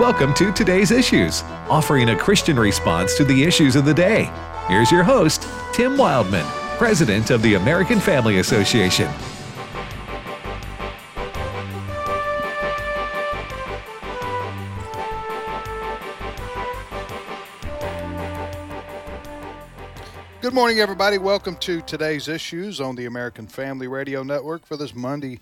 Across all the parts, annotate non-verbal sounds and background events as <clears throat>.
Welcome to today's issues, offering a Christian response to the issues of the day. Here's your host, Tim Wildmon, President of the American Family Association. Good morning, everybody. Welcome to today's issues on the American Family Radio Network for this Monday,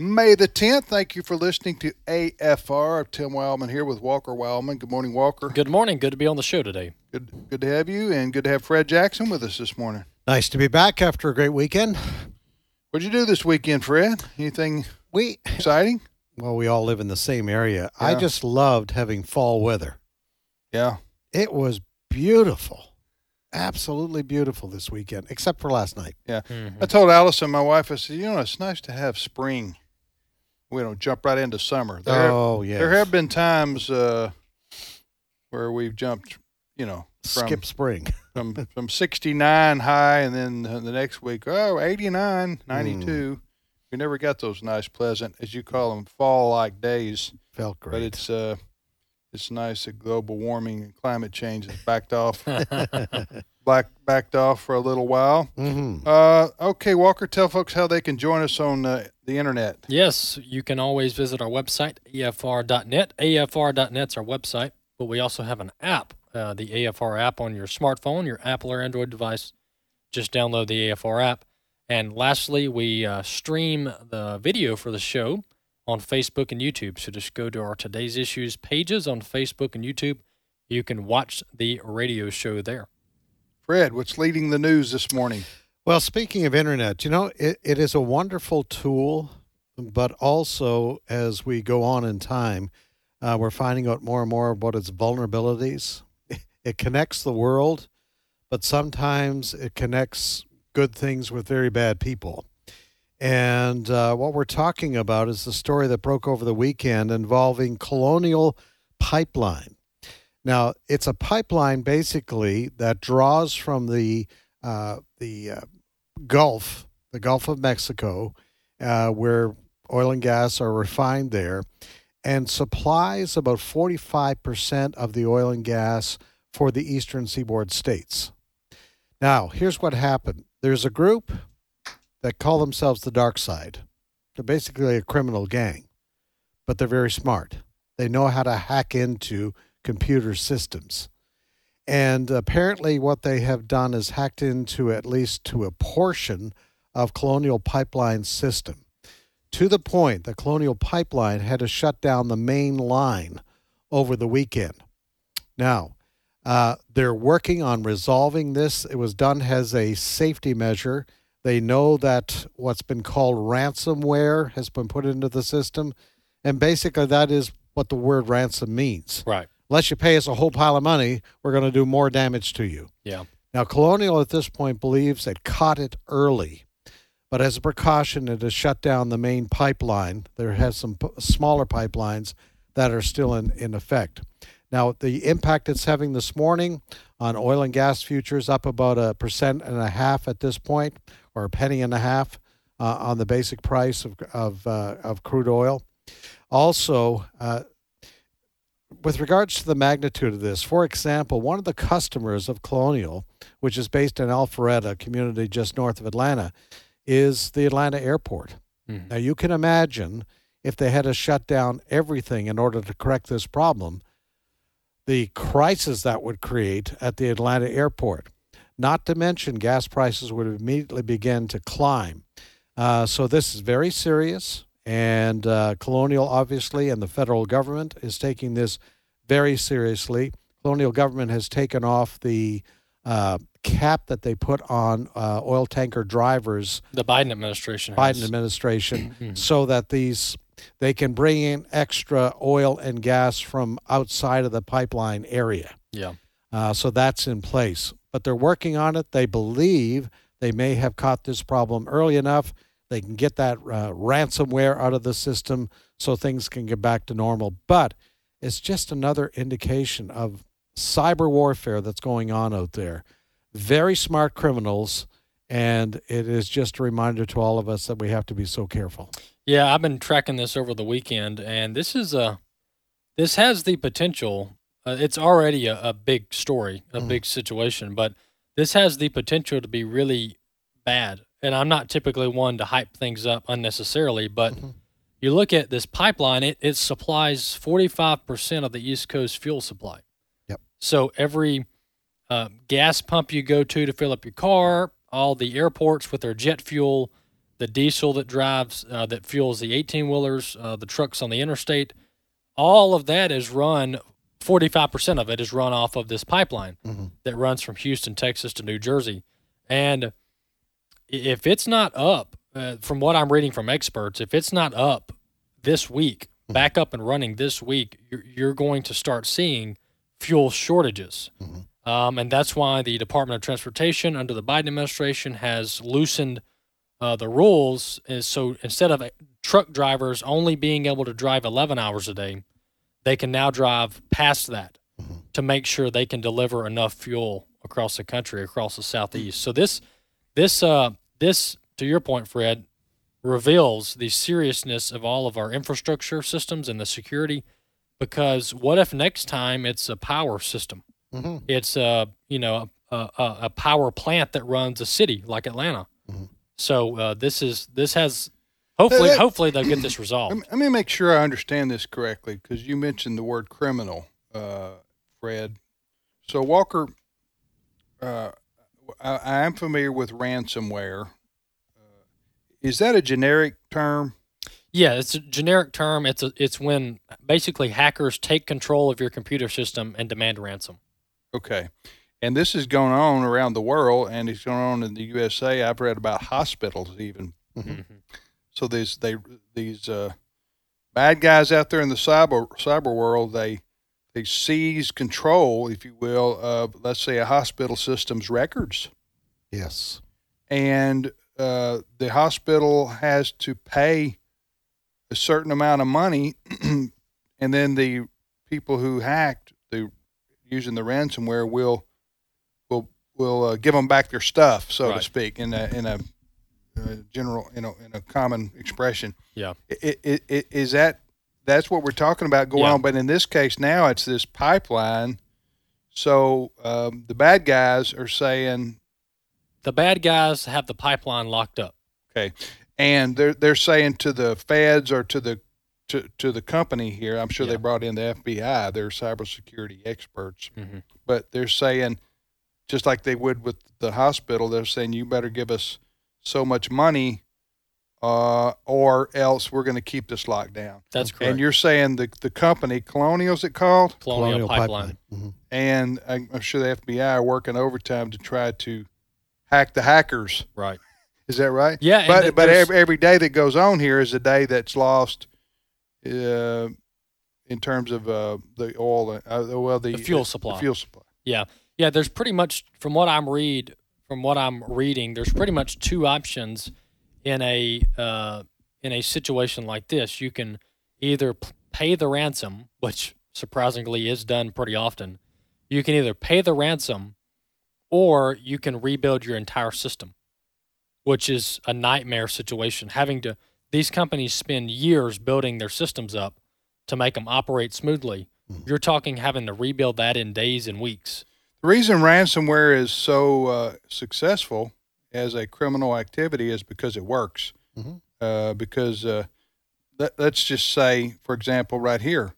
May the 10th. Thank you for listening to AFR. Tim Wildmon here with Walker Wildmon. Good morning, Walker. Good morning. Good to be on the show today. Good, good to have you, and good to have Fred Jackson with us this morning. Nice to be back after a great weekend. What'd you do this weekend, Fred? Anything We exciting? well, we all live in the same area. I just loved having fall weather. Yeah. It was beautiful, absolutely beautiful this weekend, except for last night. Yeah. Mm-hmm. I told Allison, my wife, I said, you know, it's nice to have spring. We don't jump right into summer. There, oh yeah, there have been times uh, where we've jumped, you know, from skip spring. <laughs> from from 69 high and then the next week oh 89 92 we never got those nice pleasant as you call them fall like days Felt great. but it's uh it's nice that global warming and climate change has backed <laughs> off <laughs> back backed off for a little while hmm uh okay walker tell folks how they can join us on uh, the internet Yes, you can always visit our website, afr.net. afr.net's our website, but we also have an app, uh, the AFR app on your smartphone, your Apple or Android device. Just download the AFR app. And lastly, we uh, stream the video for the show on Facebook and YouTube. So just go to our Today's Issues pages on Facebook and YouTube. You can watch the radio show there. Fred what's leading the news this morning Well, speaking of internet, you know, it, it is a wonderful tool, but also as we go on in time, uh, we're finding out more and more about its vulnerabilities. <laughs> It connects the world, but sometimes it connects good things with very bad people. And uh, what we're talking about is the story that broke over the weekend involving Colonial Pipeline. Now, it's a pipeline basically that draws from the uh, the uh, Gulf, the Gulf of Mexico, uh, where oil and gas are refined there, and supplies about 45% of the oil and gas for the eastern seaboard states. Now, here's what happened there's a group that call themselves the Dark Side. They're basically a criminal gang, but they're very smart. They know how to hack into computer systems. And apparently, what they have done is hacked into at least to a portion of Colonial Pipeline's system, to the point that Colonial Pipeline had to shut down the main line over the weekend. Now, uh, they're working on resolving this. It was done as a safety measure. They know that what's been called ransomware has been put into the system. And basically, that is what the word ransom means Right. Unless you pay us a whole pile of money, we're going to do more damage to you. Yeah. Now, Colonial at this point believes it caught it early, but as a precaution, it has shut down the main pipeline. There has some p- smaller pipelines that are still in, in effect. Now, the impact it's having this morning on oil and gas futures up about a percent and a half at this point, or a penny and a half uh, on the basic price of of, uh, of crude oil. Also, uh, with regards to the magnitude of this, for example, one of the customers of Colonial, which is based in Alpharetta, a community just north of Atlanta, is the Atlanta airport. Mhm. Now, you can imagine if they had to shut down everything in order to correct this problem, the crisis that would create at the Atlanta airport. Not to mention, gas prices would immediately begin to climb. Uh, so, this is very serious. And uh, Colonial, obviously, and the federal government is taking this very seriously. Colonial government has taken off the uh, cap that they put on uh, oil tanker drivers, The Biden administration. Biden has. administration, Mhm. <clears throat> so that these they can bring in extra oil and gas from outside of the pipeline area. Yeah. Uh, so that's in place. But they're working on it. They believe they may have caught this problem early enough. They can get that uh, ransomware out of the system so things can get back to normal. But it's just another indication of cyber warfare that's going on out there. Very smart criminals. And it is just a reminder to all of us that we have to be so careful. Yeah, I've been tracking this over the weekend, and this is a this has the potential. Uh, it's already a, a, big story, a mm big situation, but this has the potential to be really bad. And I'm not typically one to hype things up unnecessarily, but mm-hmm. you look at this pipeline; it it supplies 45 percent of the East Coast fuel supply. Yep. So every uh, gas pump you go to to fill up your car, all the airports with their jet fuel, the diesel that drives uh, that fuels the 18 wheelers, uh, the trucks on the interstate, all of that is run. 45% of it is run off of this pipeline mm-hmm. that runs from Houston, Texas to New Jersey. And if it's not up, uh, from what I'm reading from experts, if it's not up this week, mm-hmm. back up and running this week, you're, you're, going to start seeing fuel shortages. Mm-hmm. Um, and that's why the Department of Transportation under the Biden administration has loosened uh, the rules. Is so instead of truck drivers only being able to drive 11 hours a day, they can now drive past that mm-hmm. to make sure they can deliver enough fuel across the country, across the southeast. So this, this, uh, this, to your point, Fred, reveals the seriousness of all of our infrastructure systems and the security. Because what if next time it's a power system? Mm-hmm. It's a you know a, a, a, power plant that runs a city like Atlanta. Mm-hmm. So uh, this is this has hopefully hopefully they'll get this <clears throat> resolved. Let me make sure I understand this correctly because you mentioned the word criminal, uh, Fred. So Walker, uh, I, I, am familiar with ransomware. Uh, is that a generic term? Yeah, it's a generic term. It's a, it's when basically hackers take control of your computer system and demand ransom. Okay. And this is going on around the world, and it's going on in the USA. I've read about hospitals even. Mm-hmm. mm-hmm. So these they these uh, bad guys out there in the cyber cyber world, they they seize control, if you will, of let's say a hospital system's records. Yes. And uh, the hospital has to pay a certain amount of money, <clears throat> and then the people who hacked the using the ransomware will will will uh, give them back their stuff, so right. to speak, in a in a uh, general in a in a common expression. Yeah, it, it, it, is that that's what we're talking about going yeah. on. But in this case, now it's this pipeline. So um, the bad guys are saying the bad guys have the pipeline locked up. Okay, and they're they're saying to the feds or to the to, to the company here. I'm sure yeah. they brought in the FBI. They're cybersecurity experts, mm-hmm. but they're saying, just like they would with the hospital, they're saying you better give us so much money, uh, or else we're going to keep this locked down. That's correct. And you're saying the the company Colonial is it called Colonial, Colonial Pipeline, Pipeline. Mm-hmm. and I'm sure the FBI are working overtime to try to hack the hackers. Right. Is that right? Yeah. But but every, every day that goes on here is a day that's lost uh, in terms of uh, the oil, uh, well, the, the fuel supply. The fuel supply. Yeah, yeah. There's pretty much, from what I'm read, from what I'm reading, there's pretty much two options in a uh, in a situation like this. You can either pay the ransom, which surprisingly is done pretty often. You can either pay the ransom, or you can rebuild your entire system, which is a nightmare situation. Having to these companies spend years building their systems up to make them operate smoothly. Mm-hmm. You're talking having to rebuild that in days and weeks. The reason ransomware is so uh, successful as a criminal activity is because it works. Mm-hmm. Uh, because uh, let, us just say, for example, right here,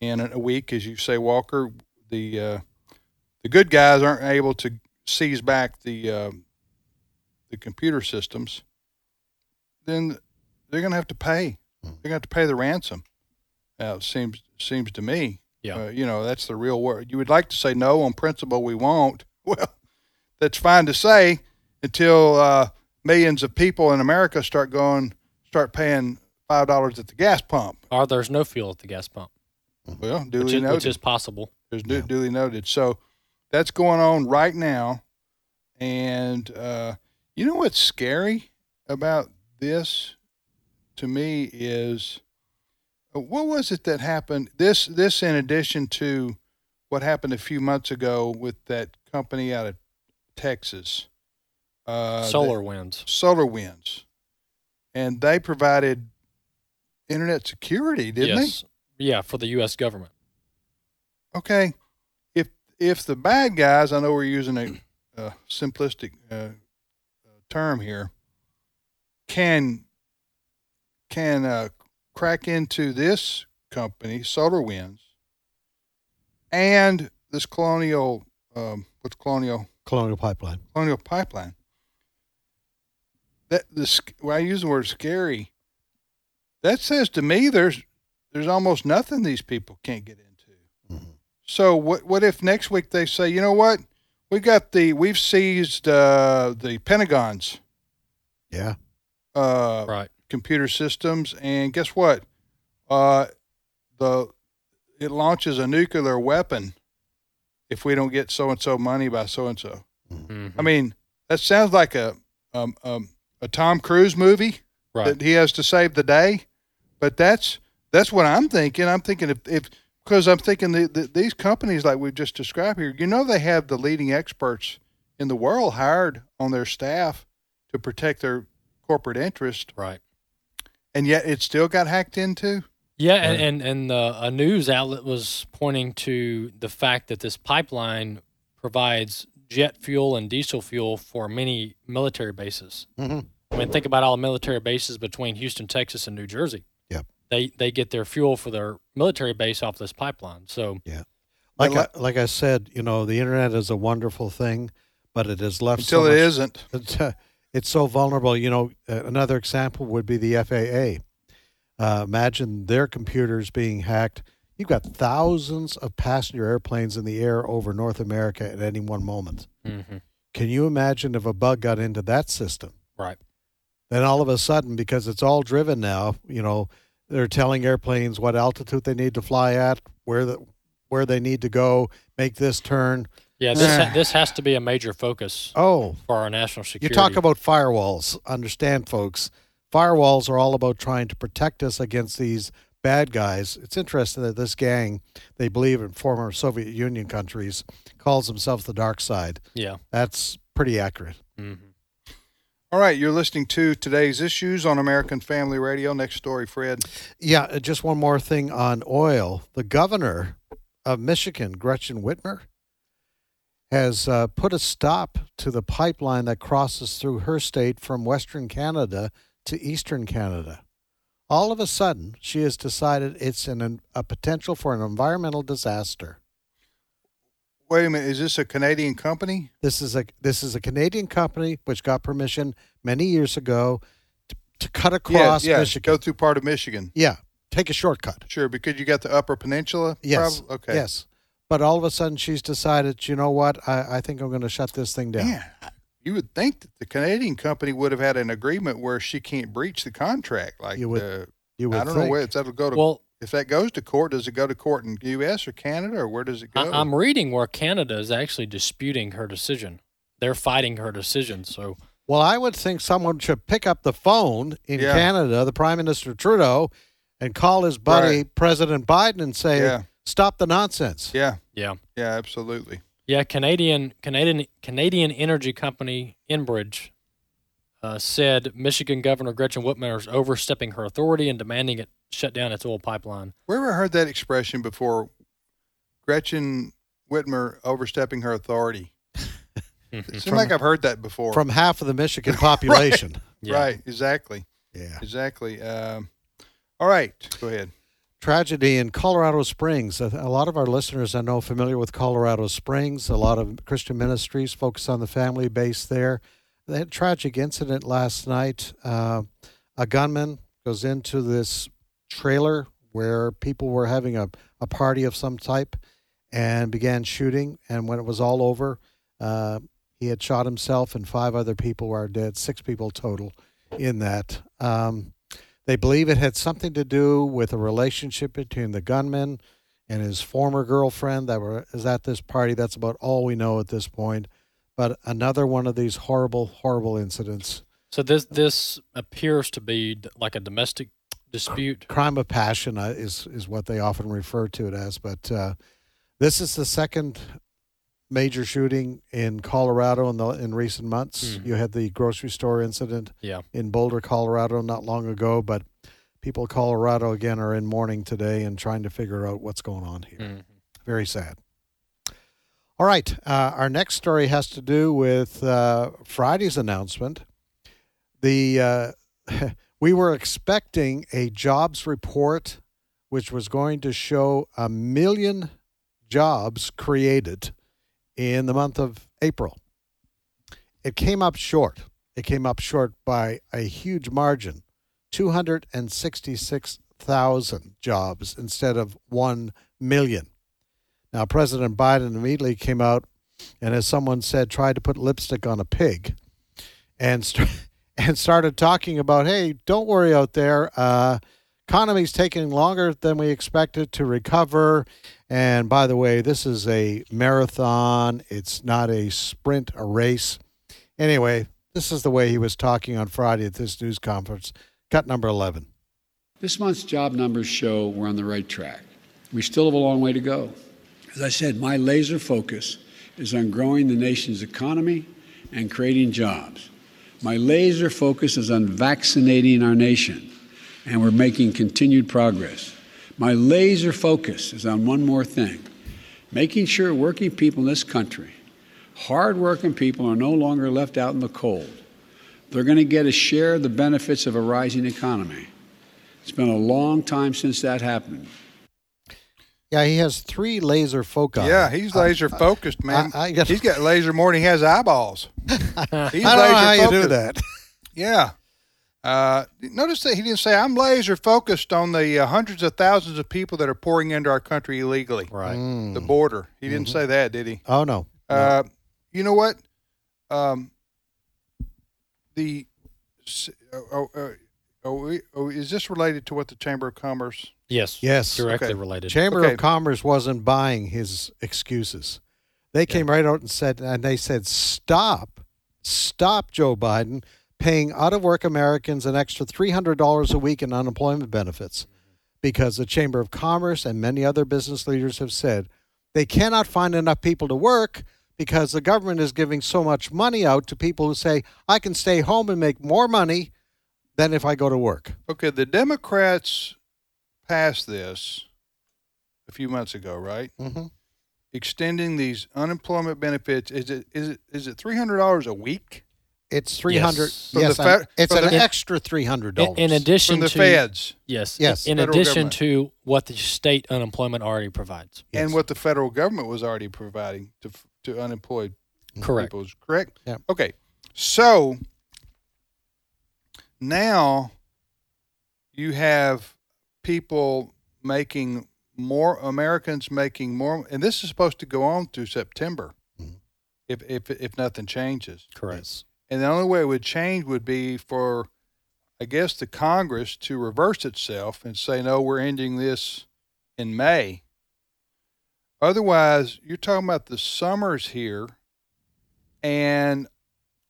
in a week, as you say, Walker, the uh, the good guys aren't able to seize back the uh, the computer systems. Then they're going to have to pay. Hmm. They're going to have to pay the ransom. Now, it seems seems to me. Yeah. Uh, you know, that's the real word. You would like to say no on principle. We won't. <laughs> Well, that's fine to say until uh, millions of people in America start going, start paying five dollars at the gas pump. Or there's no fuel at the gas pump. Well, duly which is, noted. Which is possible. There's yeah. duly noted. So that's going on right now, and uh, you know what's scary about this to me is uh, what was it that happened? This this in addition to what happened a few months ago with that company out of Texas, uh, SolarWinds. Solar Winds, and they provided internet security, didn't yes. Yeah, for the U.S. government. Okay. If if the bad guys, I know we're using a, a simplistic uh, term here, can can uh, crack into this company, SolarWinds, and this colonial, um, what's colonial? Colonial Pipeline. Colonial Pipeline. That this when I use the word scary, that says to me there's there's almost nothing these people can't get into. Mhm. So what what if next week they say, you know what, we got the we've seized uh, the Pentagon's Yeah. uh, Right. computer systems, and guess what? Uh, the it launches a nuclear weapon if we don't get so and so money by so and so. I mean, that sounds like a um, um, a Tom Cruise movie right. that he has to save the day. But that's that's what I'm thinking. I'm thinking if if because I'm thinking the, the, these companies like we've just described here, you know, they have the leading experts in the world hired on their staff to protect their corporate interest, right. and yet it still got hacked into. Yeah, and and, and uh, a news outlet was pointing to the fact that this pipeline provides jet fuel and diesel fuel for many military bases. hmm I mean, think about all the military bases between Houston, Texas, and New Jersey. Yep. They they get their fuel for their military base off this pipeline. So yeah, Like But I, like I said, you know, the internet is a wonderful thing, but it has left Until so it much- isn't. <laughs> It's, uh, it's so vulnerable. You know, uh, another example would be the FAA. Uh, imagine their computers being hacked. You've got thousands of passenger airplanes in the air over North America at any one moment. mhm. Can you imagine if a bug got into that system? right, Then all of a sudden, because it's all driven now, you know, they're telling airplanes what altitude they need to fly at, where the where they need to go, make this turn. yeah, this ha- this has to be a major focus Oh, for our national security. You talk about firewalls. Understand, folks, firewalls are all about trying to protect us against these bad guys. It's interesting that this gang, they believe in former Soviet Union countries, calls themselves the dark side. yeah. That's pretty accurate. hmm All right, you're listening to today's issues on American Family Radio. Next story, Fred. Yeah, uh, just one more thing on oil. The governor of Michigan, Gretchen Whitmer, has uh, put a stop to the pipeline that crosses through her state from Western Canada to Eastern Canada. All of a sudden, she has decided it's an, a potential for an environmental disaster. Wait a minute, is this a Canadian company? This is a this is a Canadian company which got permission many years ago to, to cut across yeah, yeah. Michigan. Go through part of Michigan. yeah, take a shortcut. Sure, because you got the Upper Peninsula. Yes. prob- Okay. Yes. But all of a sudden, she's decided, you know what? I, I think I'm going to shut this thing down. Man, you would think that the Canadian company would have had an agreement where she can't breach the contract. Like You would uh, You would I don't think. know where it's that'll go to. Well, if that goes to court, does it go to court in the U.S. or Canada, or where does it go? I, I'm reading where Canada is actually disputing her decision. They're fighting her decision. So Well, I would think someone should pick up the phone in Yeah. Canada, the Prime Minister Trudeau, and call his buddy Right. President Biden and say, Yeah. "Stop the nonsense." yeah, yeah, yeah, absolutely. Yeah. Canadian Canadian Canadian energy company Enbridge uh, said Michigan Governor Gretchen Whitmer is overstepping her authority and demanding it shut down its oil pipeline. Where ever heard that expression before? Gretchen Whitmer overstepping her authority. <laughs> It seems From- like I've heard that before. From half of the Michigan <laughs> <laughs> population. Yeah. Right, exactly, Yeah. exactly. Um, all right, go ahead. Tragedy in Colorado Springs. A, lot of our listeners I know familiar with Colorado Springs. A lot of Christian ministries focus on the family base there. That tragic incident last night. Uh, a gunman goes into this trailer where people were having a, a party of some type and began shooting. And when it was all over, uh, he had shot himself and five other people are dead, six people total in that. Um, they believe it had something to do with a relationship between the gunman and his former girlfriend that were is at this party. That's about all we know at this point. But another one of these horrible, horrible incidents. So this this appears to be like a domestic dispute. Crime of passion uh, is is what they often refer to it as. But uh, this is the second major shooting in Colorado in the in recent months. Mhm. You had the grocery store incident Yeah. in Boulder, Colorado, not long ago, but people Colorado again are in mourning today and trying to figure out what's going on here. Mhm. Very sad. All right. Uh, our next story has to do with uh, Friday's announcement. The uh, <laughs> we were expecting a jobs report, which was going to show a million jobs created in the month of April. It came up short. It came up short by a huge margin 266,000 jobs instead of 1 million. Now, President Biden immediately came out and, as someone said, tried to put lipstick on a pig and, st- <laughs> and started talking about, hey, don't worry out there. Uh, economy's taking longer than we expected to recover. And by the way, this is a marathon, it's not a sprint, a race. Anyway, this is the way he was talking on Friday at this news conference. Cut number 11. This month's job numbers show we're on the right track. We still have a long way to go. As I said, my laser focus is on growing the nation's economy and creating jobs. My laser focus is on vaccinating our nation, and we're making continued progress. My laser focus is on one more thing making sure working people in this country, hardworking people, are no longer left out in the cold. They're going to get a share of the benefits of a rising economy. It's been a long time since that happened. Yeah, he has three laser foci. Yeah, he's laser focused, man. I- I gotta- he's got laser more than he has eyeballs. <laughs> He's I don't know how you do that. Yeah. Uh, notice that he didn't say, I'm laser focused on the uh, hundreds of thousands of people that are pouring into our country illegally. Right. The border. He didn't say that, did he? Oh no. Uh, you know what? Um, the oh, oh, oh, oh, is this related to what the Chamber of Commerce? Yes. Yes. Directly Okay. related. Chamber Okay. of Commerce wasn't buying his excuses. They came right out and said, and they said, stop, stop, Joe Biden paying out of work Americans an extra $300 a week in unemployment benefits because the Chamber of Commerce and many other business leaders have said they cannot find enough people to work because the government is giving so much money out to people who say, I can stay home and make more money than if I go to work. Okay, the Democrats passed this a few months ago, right? Mm-hmm. Extending these unemployment benefits. Is it is it is it three hundred dollars a week It's three hundred. Yes. From the Yes, fe- I'm- it's an the- extra three hundred dollars in addition from the to feds yes, Yes. in Federal addition government. to what the state unemployment already provides. and what the federal government was already providing to to unemployed Correct. people? Correct. Yeah. Okay, so now you have people making more Americans making more, and this is supposed to go on through September, Mhm. if if if nothing changes. Correct. And the only way it would change would be for, I guess, the Congress to reverse itself and say, no, we're ending this in May. Otherwise, you're talking about the summers here, and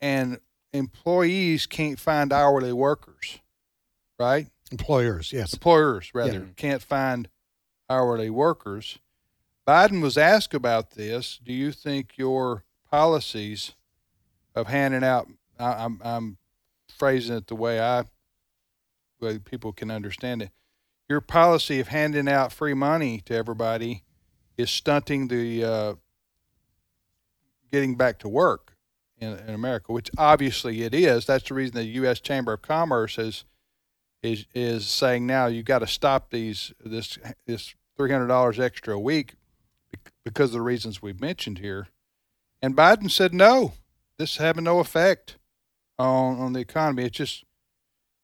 and employees can't find hourly workers, right? employers. Yes. Employers rather Yeah. can't find hourly workers. Biden was asked about this. Do you think your policies of handing out? I, I'm I'm phrasing it the way I, way people can understand it. Your policy of handing out free money to everybody is stunting the uh, getting back to work in, in America, which obviously it is. That's the reason the U.S. Chamber of Commerce has is is saying now you've got to stop these this this three hundred dollars extra a week because of the reasons we've mentioned here. And Biden said no, this is having no effect on on the economy. It's just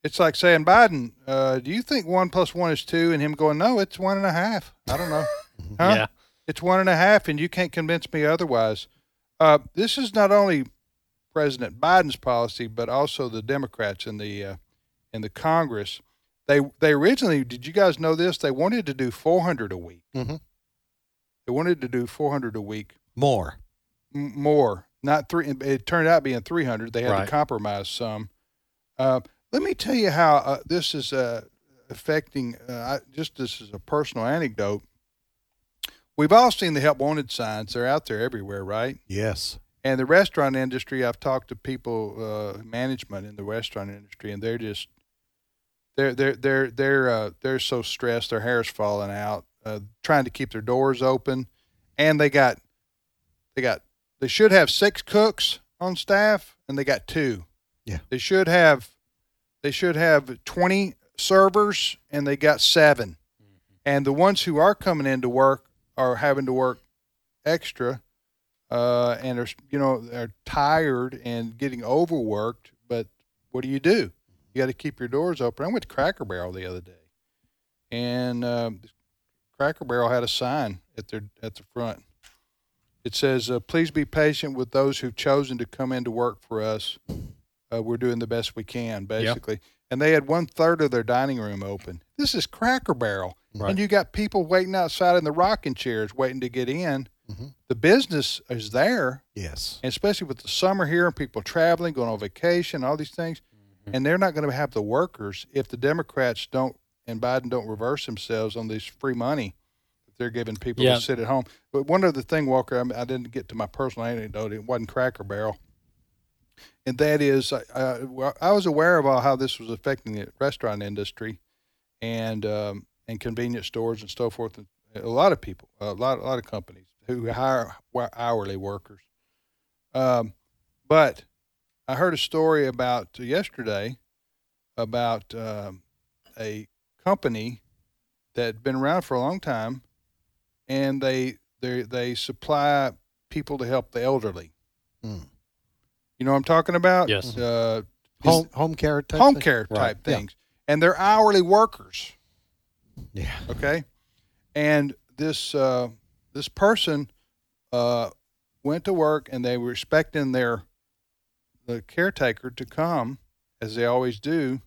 it's like saying Biden, uh, do you think one plus one is two? And him going, no, it's one and a half. I don't know. <laughs> Huh? Yeah. It's one and a half, and you can't convince me otherwise. Uh, this is not only President Biden's policy, but also the Democrats in the uh, in the Congress. They they originally did you guys know this? They wanted to do 400 a week. Mhm. They wanted to do 400 a week More. m- more, not three. It turned out being 300. They had Right. to compromise some. Uh, let me tell you how uh, this is uh, affecting. Uh, I, just this is a personal anecdote. We've all seen the help wanted signs. They're out there everywhere, right? Yes. And the restaurant industry, I've talked to people, uh, management in the restaurant industry, and they're just they're they're they're they're uh, they're so stressed, their hair's falling out, uh, trying to keep their doors open, and they got they got they should have six cooks on staff, and they got two. Yeah. They should have they should have twenty servers, and they got 7 And the ones who are coming in to work are having to work extra, uh, and are you know they're tired and getting overworked. But what do you do? You got to keep your doors open. I went to Cracker Barrel the other day, and um, Cracker Barrel had a sign at their at the front. It says, uh, "Please be patient with those who've chosen to come in to work for us. Uh, we're doing the best we can, basically." And they had one third of their dining room open. This is Cracker Barrel, Right. and you got people waiting outside in the rocking chairs, waiting to get in. The business is there, Yes. and especially with the summer here and people traveling, going on vacation, all these things, and they're not going to have the workers if the Democrats don't and Biden don't reverse themselves on this free money they're giving people Yeah. to sit at home. But one other thing, Walker, I, I didn't get to my personal anecdote. It wasn't Cracker Barrel, and that is, I, I, was aware of all how this was affecting the restaurant industry, and um, and convenience stores and so forth. And a lot of people, a lot, a lot of companies who hire hourly workers. Um, but I heard a story about yesterday about um, a company that had been around for a long time, and they they they supply people to help the elderly. Mm. You know what I'm talking about? Yes. Uh, Home home care type home thing? care Right. type Yeah. things, and they're hourly workers. Yeah. Okay, and this uh, this person uh, went to work, and they were expecting their the caretaker to come, as they always do,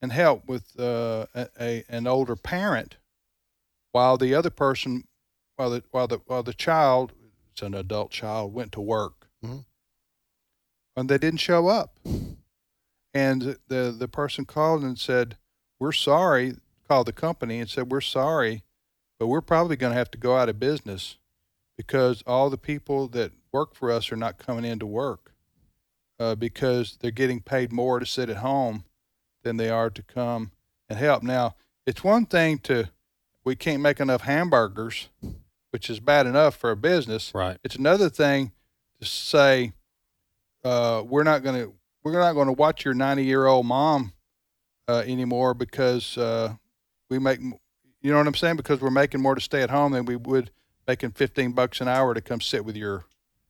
and help with uh, a, a an older parent, while the other person, while the while the while the child, it's an adult child, went to work, Mhm. and they didn't show up, and the the person called and said, "We're sorry." Called the company and said, "We're sorry, but we're probably going to have to go out of business because all the people that work for us are not coming in to work uh, because they're getting paid more to sit at home than they are to come and help." Now, it's one thing to we can't make enough hamburgers, which is bad enough for a business. Right. It's another thing to say uh, we're not going to we're not going to watch your 90 year old mom uh, anymore because uh, we make you know what I'm saying because we're making more to stay at home than we would making 15 bucks an hour to come sit with your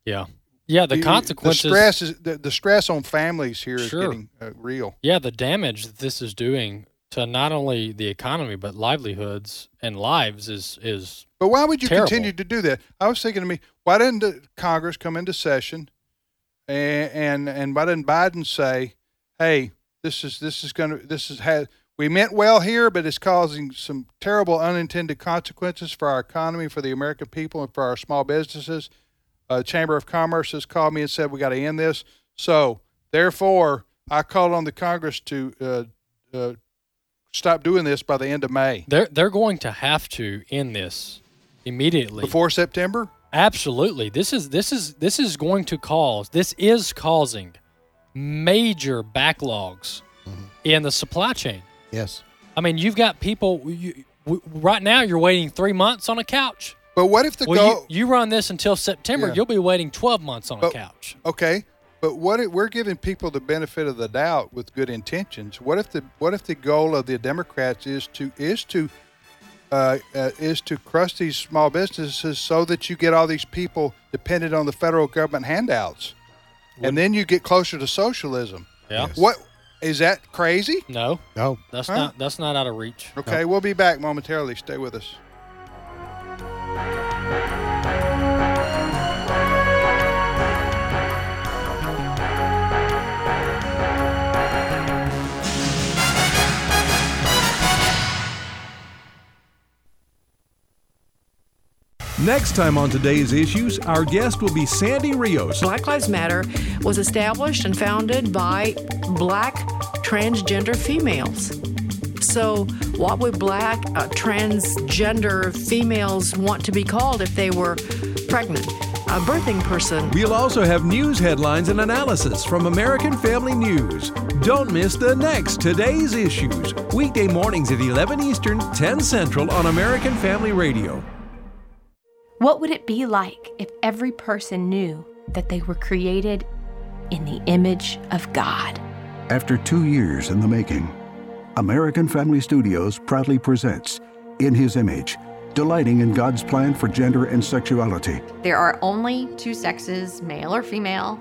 Yeah. Yeah. The consequences. The stress is the, the stress on families here is Sure. getting uh, real. Yeah, the damage that this is doing to not only the economy but livelihoods and lives is is But why would you Terrible. continue to do that? I was thinking to me, why didn't the Congress come into session and and, and why didn't Biden say, "Hey, this is this is going to this is had we meant well here, but it's causing some terrible unintended consequences for our economy, for the American people, and for our small businesses." Uh, Chamber of Commerce has called me and said we got to end this. So therefore, I called on the Congress to uh, uh, stop doing this by the end of May, they're they're going to have to end this immediately. before September. Absolutely. This is this is this is going to cause this is causing major backlogs mm-hmm. in the supply chain. Yes. I mean, you've got people you, w- right now you're waiting 3 months on a couch. But what if the Well, go? you, you run this until September, Yeah. you'll be waiting 12 months on a couch. Okay, but what if we're giving people the benefit of the doubt with good intentions? What if the what if the goal of the Democrats is to is to uh, uh, is to crush these small businesses so that you get all these people dependent on the federal government handouts, and then you get closer to socialism? Yeah. Yes. What is that crazy? No. No. That's Huh? not that's not out of reach. Okay, we'll be back momentarily. Stay with us. Next time on today's issues, our guest will be Sandy Rios. Black Lives Matter was established and founded by black transgender females. So, what would black uh, transgender females want to be called if they were pregnant? A birthing person. We'll also have news headlines and analysis from American Family News. Don't miss the next Today's Issues, weekday mornings at 11 Eastern, 10 Central on American Family Radio. What would it be like if every person knew that they were created in the image of God? After two years in the making, American Family Studios proudly presents In His Image, delighting in God's plan for gender and sexuality. There are only two sexes, male or female.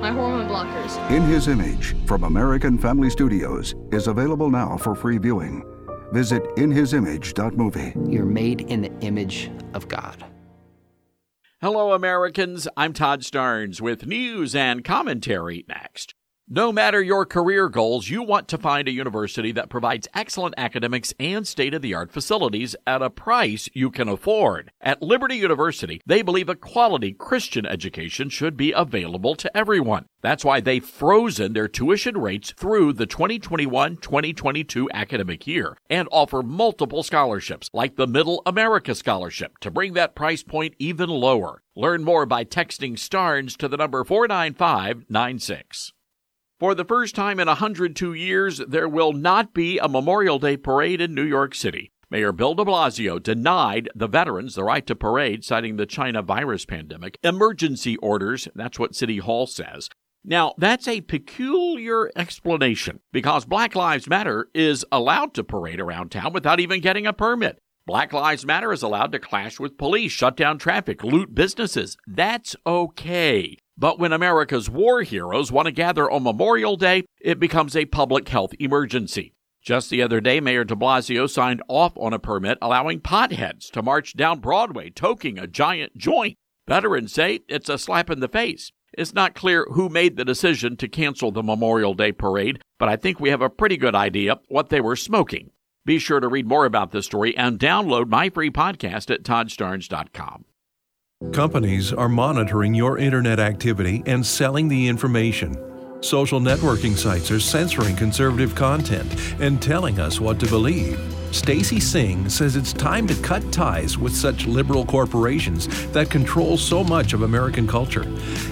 my hormone blockers. In His Image from American Family Studios is available now for free viewing. Visit inhisimage.movie. You're made in the image of God. Hello, Americans. I'm Todd Starnes with news and commentary next. No matter your career goals, you want to find a university that provides excellent academics and state of the art facilities at a price you can afford. At Liberty University, they believe a quality Christian education should be available to everyone. That's why they've frozen their tuition rates through the 2021 2022 academic year and offer multiple scholarships, like the Middle America Scholarship, to bring that price point even lower. Learn more by texting STARNS to the number 49596. For the first time in 102 years, there will not be a Memorial Day parade in New York City. Mayor Bill de Blasio denied the veterans the right to parade, citing the China virus pandemic. Emergency orders, that's what City Hall says. Now, that's a peculiar explanation because Black Lives Matter is allowed to parade around town without even getting a permit. Black Lives Matter is allowed to clash with police, shut down traffic, loot businesses. That's okay. But when America's war heroes want to gather on Memorial Day, it becomes a public health emergency. Just the other day, Mayor de Blasio signed off on a permit allowing potheads to march down Broadway toking a giant joint. Veterans say it's a slap in the face. It's not clear who made the decision to cancel the Memorial Day parade, but I think we have a pretty good idea what they were smoking. Be sure to read more about this story and download my free podcast at toddstarnes.com. Companies are monitoring your internet activity and selling the information. Social networking sites are censoring conservative content and telling us what to believe. Stacy Singh says it's time to cut ties with such liberal corporations that control so much of American culture.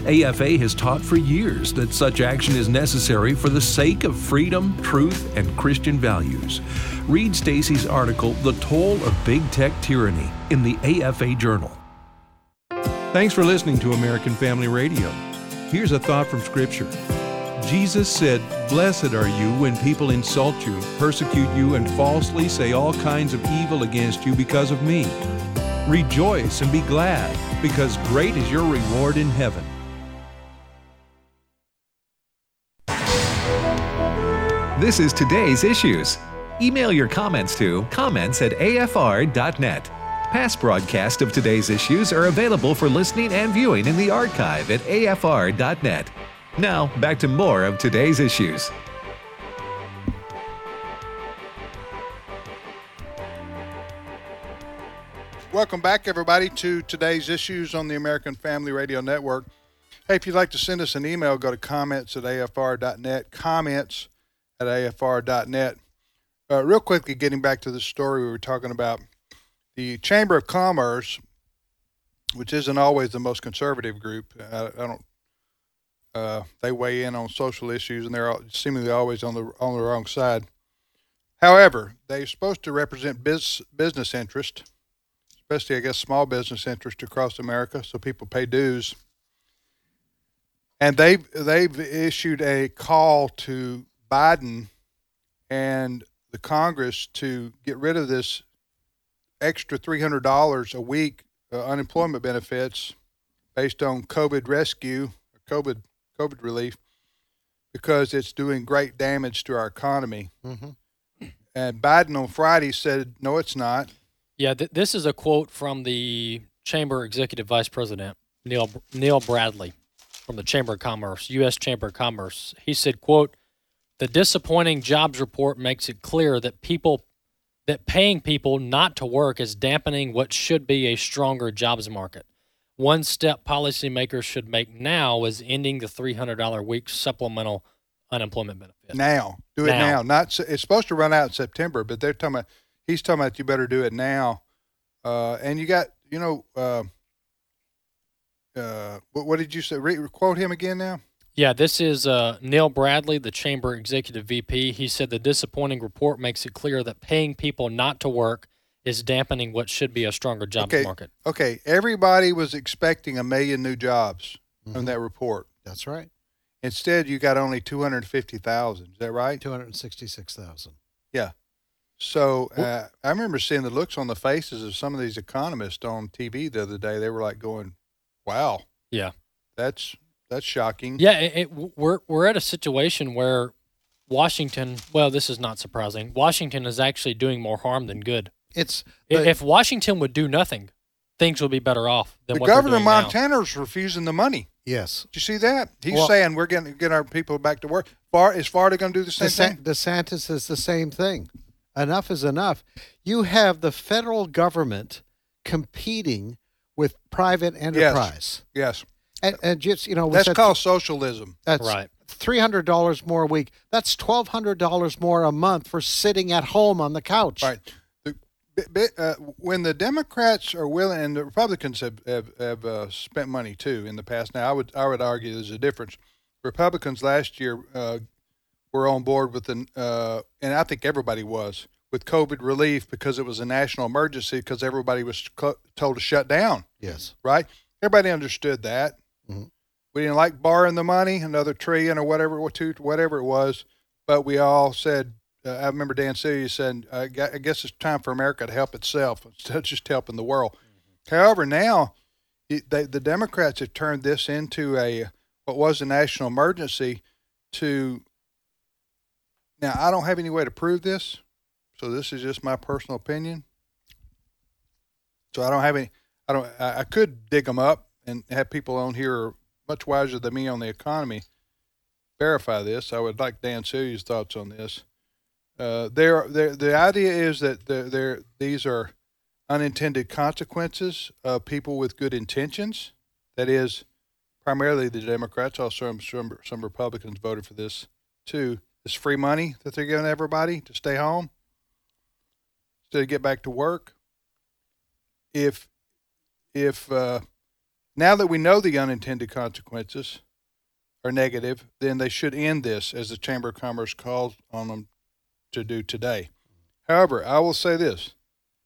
AFA has taught for years that such action is necessary for the sake of freedom, truth, and Christian values. Read Stacy's article, The Toll of Big Tech Tyranny, in the AFA Journal. Thanks for listening to American Family Radio. Here's a thought from Scripture. Jesus said, Blessed are you when people insult you, persecute you, and falsely say all kinds of evil against you because of me. Rejoice and be glad, because great is your reward in heaven. This is today's issues. Email your comments to comments at afr.net. Past broadcasts of today's issues are available for listening and viewing in the archive at afr.net. Now, back to more of today's issues. Welcome back, everybody, to today's issues on the American Family Radio Network. Hey, if you'd like to send us an email, go to comments at afr.net, comments at afr.net. Uh, real quickly, getting back to the story we were talking about, the Chamber of Commerce, which isn't always the most conservative group, I, I don't. Uh, they weigh in on social issues, and they're seemingly always on the on the wrong side. However, they're supposed to represent biz, business interest, especially I guess small business interest across America, so people pay dues. And they've they've issued a call to Biden and the Congress to get rid of this extra $300 a week uh, unemployment benefits based on COVID rescue, COVID COVID relief, because it's doing great damage to our economy. Mm-hmm. and Biden on Friday said, no, it's not. Yeah, th- this is a quote from the Chamber Executive Vice President Neil Neil Bradley from the Chamber of Commerce, U.S. Chamber of Commerce. He said, "quote The disappointing jobs report makes it clear that people that paying people not to work is dampening what should be a stronger jobs market. One step policymakers should make now is ending the $300 week supplemental unemployment benefit. Now, do it now. Not it's supposed to run out in September, but they're talking about he's talking about you better do it now. Uh, and you got you know uh, uh, what, what did you say? Re- quote him again now. Yeah, this is uh, Neil Bradley, the Chamber Executive VP. He said the disappointing report makes it clear that paying people not to work is dampening what should be a stronger jobs okay, market. okay. Everybody was expecting a million new jobs from that report. That's right. Instead, you got only two hundred fifty thousand. Is that right? Two hundred sixty-six thousand. Yeah. So uh, I remember seeing the looks on the faces of some of these economists on TV the other day. They were like going, "Wow, Yeah. that's that's shocking." Yeah, it, it, we're we're at a situation where Washington. Well, this is not surprising. Washington is actually doing more harm than good. It's the- if Washington would do nothing, things would be better off than the what governor of. Montana is refusing the money. Yes. Did you see that? He's Well- saying we're going to get our people back to work. Far is Florida going to do the same DeSan- thing? DeSantis is the same thing. Enough is enough. You have the federal government competing with private enterprise. Yes. Yes. And, and just, you know, we That's said called socialism. that's right. $300 more a week. That's $1,200 more a month for sitting at home on the couch. Right. The, bi- bi- uh, when the Democrats are willing, and the Republicans have have, have uh, spent money too in the past. Now, I would I would argue there's a difference. Republicans last year uh, were on board with the, uh, and I think everybody was with COVID relief because it was a national emergency because everybody was cl- told to shut down. Yes. Right. Everybody understood that. Mm-hmm. We didn't like borrowing the money, another trillion or whatever, two, whatever it was, but we all said. Uh, I remember Dan Celia said, uh, I guess it's time for America to help itself <laughs> instead of just helping the world." Mm-hmm. However, now it, they, the Democrats have turned this into a what was a national emergency to. Now I don't have any way to prove this, so this is just my personal opinion. So I don't have any. I don't. I, I could dig them up and have people on here are much wiser than me on the economy verify this. I would like Dan Celia's thoughts on this. Uh, there, the idea is that there, these are unintended consequences of people with good intentions. That is, primarily the Democrats. Also, some, some, Republicans voted for this too. This free money that they're giving everybody to stay home of get back to work. If, if uh, now that we know the unintended consequences are negative, then they should end this, as the Chamber of Commerce calls on them to do today. However, I will say this: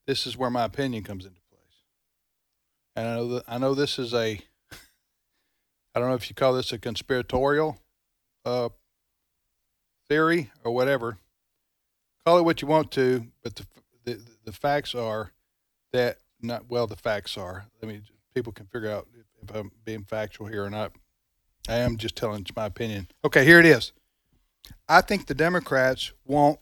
this is where my opinion comes into place, and I know that I know this is a. <laughs> I don't know if you call this a conspiratorial uh, theory or whatever. Call it what you want to, but the the, the facts are that not well. The facts are. I mean, people can figure out if, if I'm being factual here or not. I am just telling my opinion. Okay, here it is. I think the Democrats want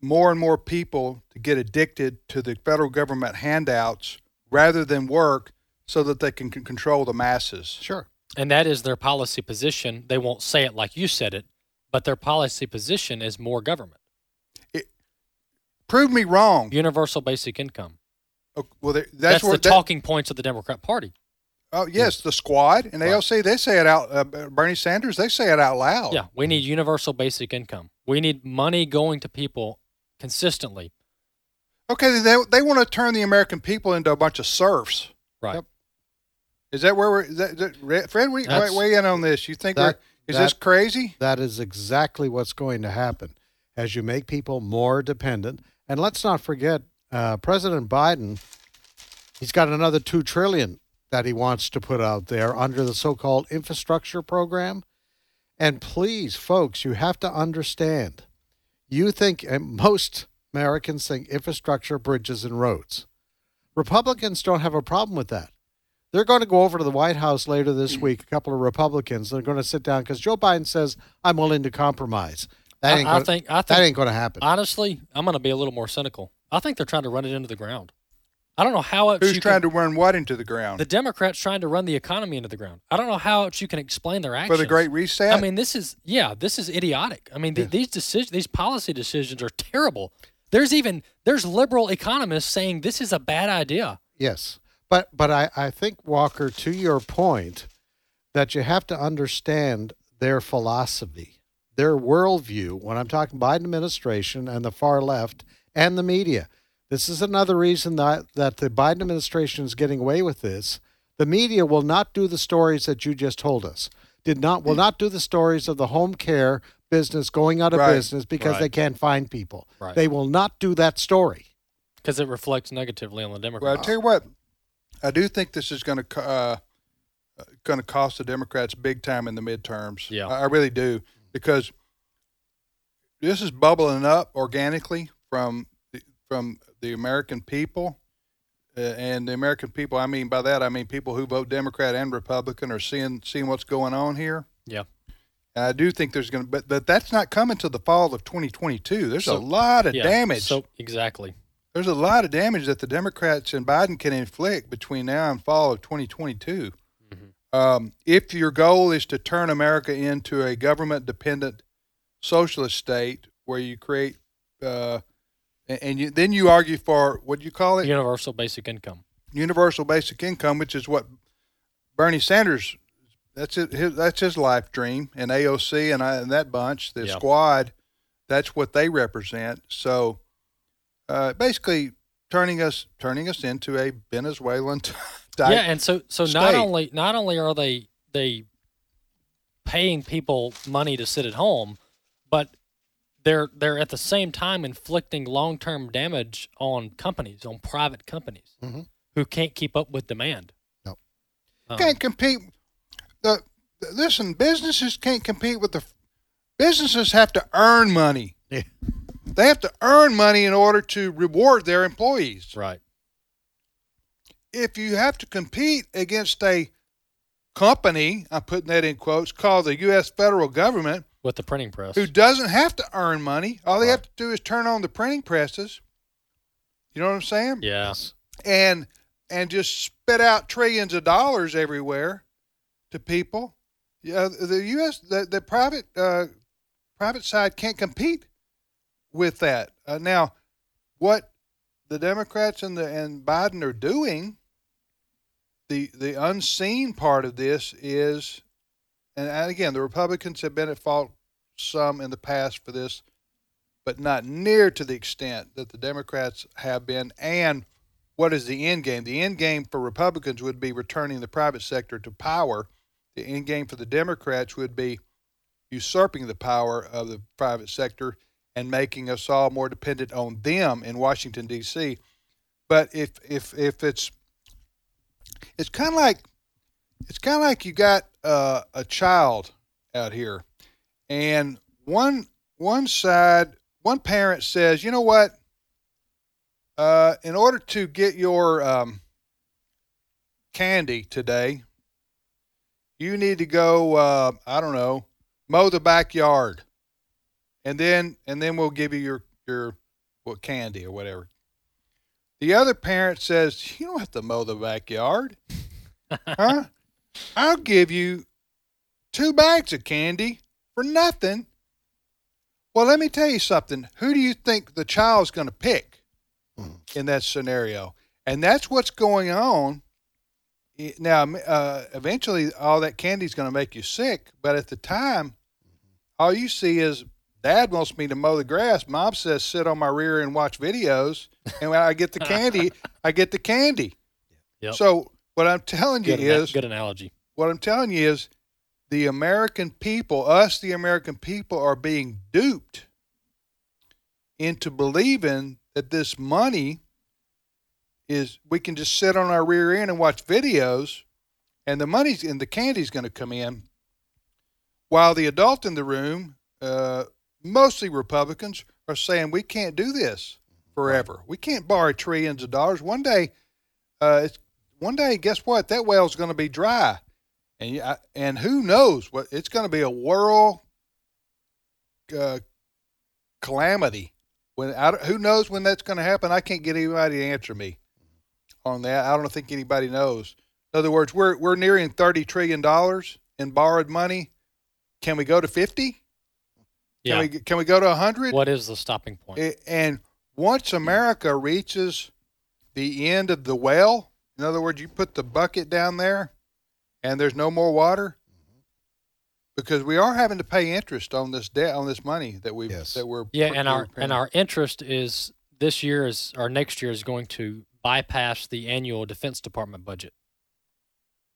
more and more people to get addicted to the federal government handouts rather than work so that they can c- control the masses. Sure. And that is their policy position. They won't say it like you said it, but their policy position is more government. It, Prove me wrong. Universal basic income. Oh, well, that's, That's, where the that- talking points of the Democrat Party. Oh yes, the squad, and they all say they say it out. Uh, Bernie Sanders, they say it out loud. Yeah, we need universal basic income. We need money going to people consistently. Okay, they they want to turn the American people into a bunch of serfs. Right. Is that where we're? Is that, is that- Fred, we, That's- weigh in on this. You think That- Is this crazy? That is exactly what's going to happen as you make people more dependent. And let's not forget, uh, President Biden, he's got another two trillion that he wants to put out there under the so-called infrastructure program. And please, folks, you have to understand. You think and most Americans think infrastructure, bridges, and roads. Republicans don't have a problem with that. They're going to go over to the White House later this week, a couple of Republicans. They're going to sit down because Joe Biden says, I'm willing to compromise. That I, ain't I gonna- think I think that ain't going to happen. Honestly, I'm going to be a little more cynical. I think they're trying to run it into the ground. I don't know how else Who's you trying can, to run what into the ground? the Democrats trying to run the economy into the ground. I don't know how else you can explain their actions. For actions the Great Reset? I mean, this is yeah, this is idiotic. I mean, th- these decisions, these policy decisions are terrible. There's even there's liberal economists saying this is a bad idea. Yes. But but I, I think Walker, to your point, that you have to understand their philosophy, their worldview. When I'm talking Biden administration and the far left and the media, this is another reason that that the Biden administration is getting away with this. The media will not do the stories that you just told us. Did not will not do the stories of the home care business going out of Right. business because Right. they can't find people. Right. They will not do that story. because it reflects negatively on the Democrats. Well, I tell you what, I do think this is going to uh, going to cost the Democrats big time in the midterms. Yeah. I, I really do because this is bubbling up organically from the, from the American people, uh, and the American people. I mean by that I mean people who vote Democrat and Republican are seeing seeing what's going on here. yeah, And I do think there's going to, but, but that's not coming to the fall of 2022. There's So- a lot of yeah. damage. So exactly. There's a lot of damage that the Democrats and Biden can inflict between now and fall of 2022. Um, if your goal is to turn America into a government dependent socialist state where you create, uh, and, you, then you argue for what do you call it? Universal basic income. Universal basic income, which is what Bernie Sanders, that's it, his, that's his life dream, and AOC and, I, and that bunch, the Yeah. squad, that's what they represent. So, uh, basically, turning us turning us into a Venezuelan <laughs> type. yeah, and so so not only not only are they they paying people money to sit at home, but they're they're at the same time inflicting long term damage on companies, on private companies Mm-hmm. Mhm. who can't keep up with demand. No. Um, can't compete. The listen, businesses can't compete with the businesses have to earn money. Yeah. They have to earn money in order to reward their employees. right. If you have to compete against a company, I'm putting that in quotes, called the U.S. federal government, With the printing press. who doesn't have to earn money, all they have to do is turn on the printing presses. You know what I'm saying? Yes. and and just spit out trillions of dollars everywhere to people. Yeah, the U.S. the, the private uh, private side can't compete with that. Uh, now, what the Democrats and the and Biden are doing, the the unseen part of this is, and, again, the Republicans have been at fault some in the past for this, but not near to the extent that the Democrats have been. And what is the end game? The end game for Republicans would be returning the private sector to power. The end game for the Democrats would be usurping the power of the private sector and making us all more dependent on them in Washington D.C. But if if if it's it's kind of like it's kind of like you got uh, a child out here, and one one side one parent says, you know what, uh, in order to get your um, candy today, you need to go. Uh, I don't know, mow the backyard, and then and then we'll give you your your what candy or whatever. The other parent says, "You don't have to mow the backyard, <laughs> huh? I'll give you two bags of candy for nothing." Well, let me tell you something. Who do you think the child's going to pick in that scenario? And that's what's going on. Now, uh, eventually, all that candy's going to make you sick. But at the time, all you see is dad wants me to mow the grass. Mom says sit on my rear and watch videos. And when I get the candy, <laughs> I get the candy. Yep. So what I'm telling you Good, is good analogy. what I'm telling you is the American people, us, the American people, are being duped into believing that this money is we can just sit on our rear end and watch videos and the money's and the candy's going to come in. While the adult in the room uh, mostly republicans are saying we can't do this forever. We can't borrow trillions of dollars. One day uh, it's, one day guess what that well's going to be dry and you- I- and who knows what it's going to be a world uh, calamity. When I, who knows when that's going to happen? I can't get anybody to answer me on that. I don't think anybody knows. In other words, we're we're nearing thirty trillion dollars in borrowed money. Can we go to fifty? Can Yeah. we can we go to hundred? What is the stopping point? And once America reaches the end of the well, in other words, you put the bucket down there and there's no more water, because we are having to pay interest on this debt, on this money that we have that we're Yeah, and our paying. and our interest is this year is or next year is going to bypass the annual Defense Department budget.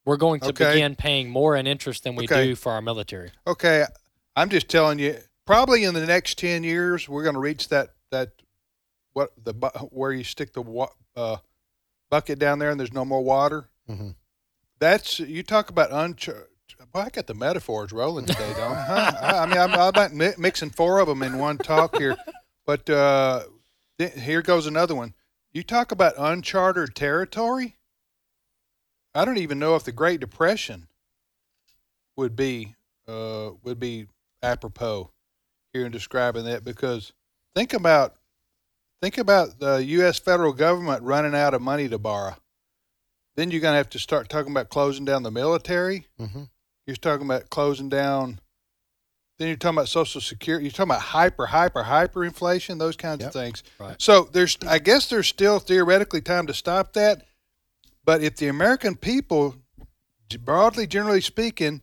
We're going to Okay. begin paying more in interest than we Okay. do for our military. Okay, I'm just telling you. Probably in the next ten years, we're going to reach that that what the bu- where you stick the wa- uh, bucket down there and there's no more water. Mm-hmm. That's you talk about unchar. Boy, I got the metaphors rolling today, don't? <laughs> I I mean, I'm, I'm about mi- mixing four of them in one talk here, but uh, th- here goes another one. You talk about uncharted territory. I don't even know if the Great Depression would be uh, would be apropos here in describing that because think about think about the U.S. federal government running out of money to borrow. Then you're going to have to start talking about closing down the military. Mhm. You're talking about closing down. Then you're talking about Social Security. You're talking about hyper, hyper, hyper inflation. Those kinds of things. Right. So there's, I guess, there's still theoretically time to stop that. But if the American people, broadly, generally speaking,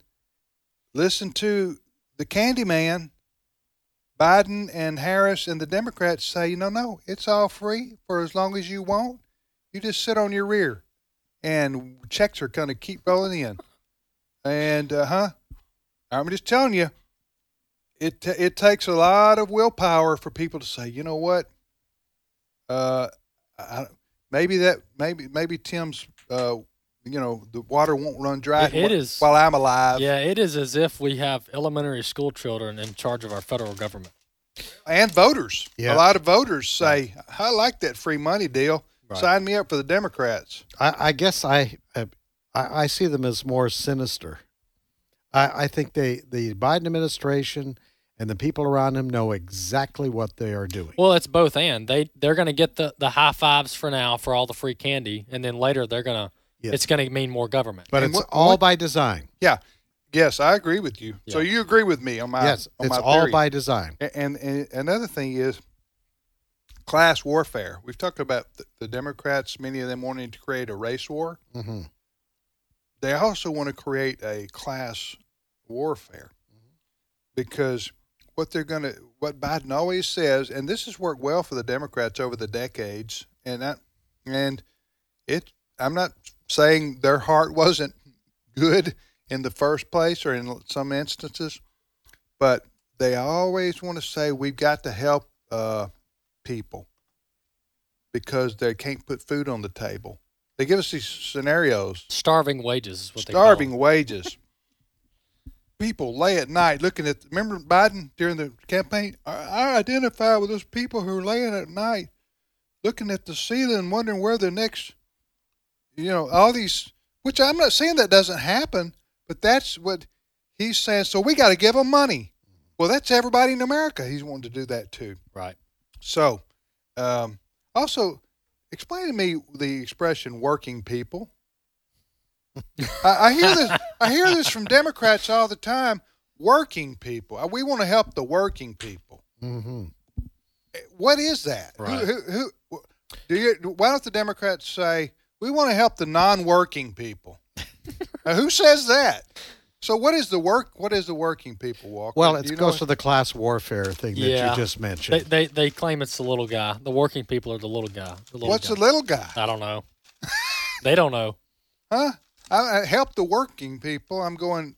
listen to the Candyman, Biden and Harris and the Democrats say, know, no, it's all free for as long as you want. You just sit on your rear, and checks are going to keep rolling in. And uh huh, I'm just telling you, it ta- it takes a lot of willpower for people to say, you know what, uh, I, maybe that maybe maybe Tim's, uh, you know, the water won't run dry It- it is while I'm alive. Yeah, it is as if we have elementary school children in charge of our federal government. and voters. Yeah. A lot of voters say, "I like that free money deal. Right. Sign me up for the Democrats." I, I guess I, uh, I I see them as more sinister. I, I think they the Biden administration and the people around him know exactly what they are doing. Well, it's both and. They they're going to get the the high fives for now for all the free candy, and then later they're going to Yes. it's going to mean more government. But And it's what- all what- by design. Yeah, yes, I agree with you. So you agree with me on my yes, on it's my all theory. by design. A- And, and another thing is class warfare. We've talked about the, the Democrats, many of them wanting to create a race war. Mm-hmm. They also want to create a class warfare because what they're going to, what Biden always says, and this has worked well for the Democrats over the decades, and that, and it, I'm not saying their heart wasn't good in the first place or in some instances, but they always want to say we've got to help uh, people because they can't put food on the table. They give us these scenarios. Starving wages is what they Starving wages. <laughs> People lay at night looking at. Remember Biden during the campaign? I, I identify with those people who are laying at night, looking at the ceiling, wondering where the next. You know all these, which I'm not saying that doesn't happen, but that's what he's saying. So we got to give them money. Well, that's everybody in America. He's wanting to do that too. Right. So, um, also, explain to me the expression "working people." <laughs> I, I hear this. I hear this from Democrats all the time. Working people. Uh, We want to help the working people. Mm-hmm. What is that? Who- Who, who, do you? Why don't the Democrats say we want to help the non-working people? <laughs> Now, who says that? So, what is the work? What is the working people, Walker? Well, it goes to the class warfare thing that Yeah. you just They, mentioned. they they claim it's the little guy. The working people are the little guy. The little What's guy. the little guy? I don't know. <laughs> they don't know. Huh? I, I help the working people. I'm going.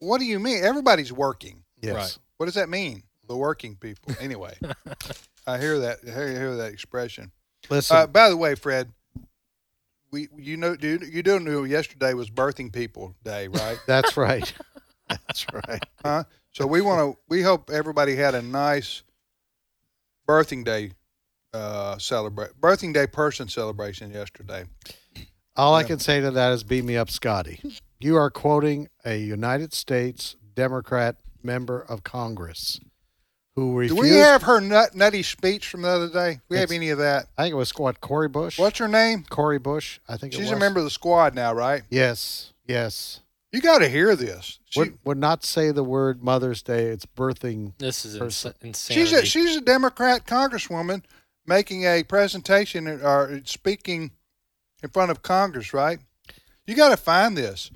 What do you mean? Everybody's working. yes. Right. What does that mean? The working people. Anyway, <laughs> I hear that. I hear, hear that expression. Listen, Uh, by the way, Fred, we you know you, you do know yesterday was Birthing People Day, right? <laughs> that's right. that's right. <laughs> huh? So we want to. We hope everybody had a nice birthing day uh, celebrate birthing day person celebration yesterday. All I can say to that is beat me up, Scotty. You are quoting a United States Democrat member of Congress who Do refused. we have her nut, nutty speech from the other day? We have any of that? I think it was what Cori Bush. What's her name? Cori Bush. I think it She's was. a member of the squad now, right? Yes, yes. You got to hear this. She, would, would not say the word Mother's Day. It's birthing. This is ins- person. insanity. she's a she's a Democrat congresswoman making a presentation or speaking in front of Congress, right? You got to find this.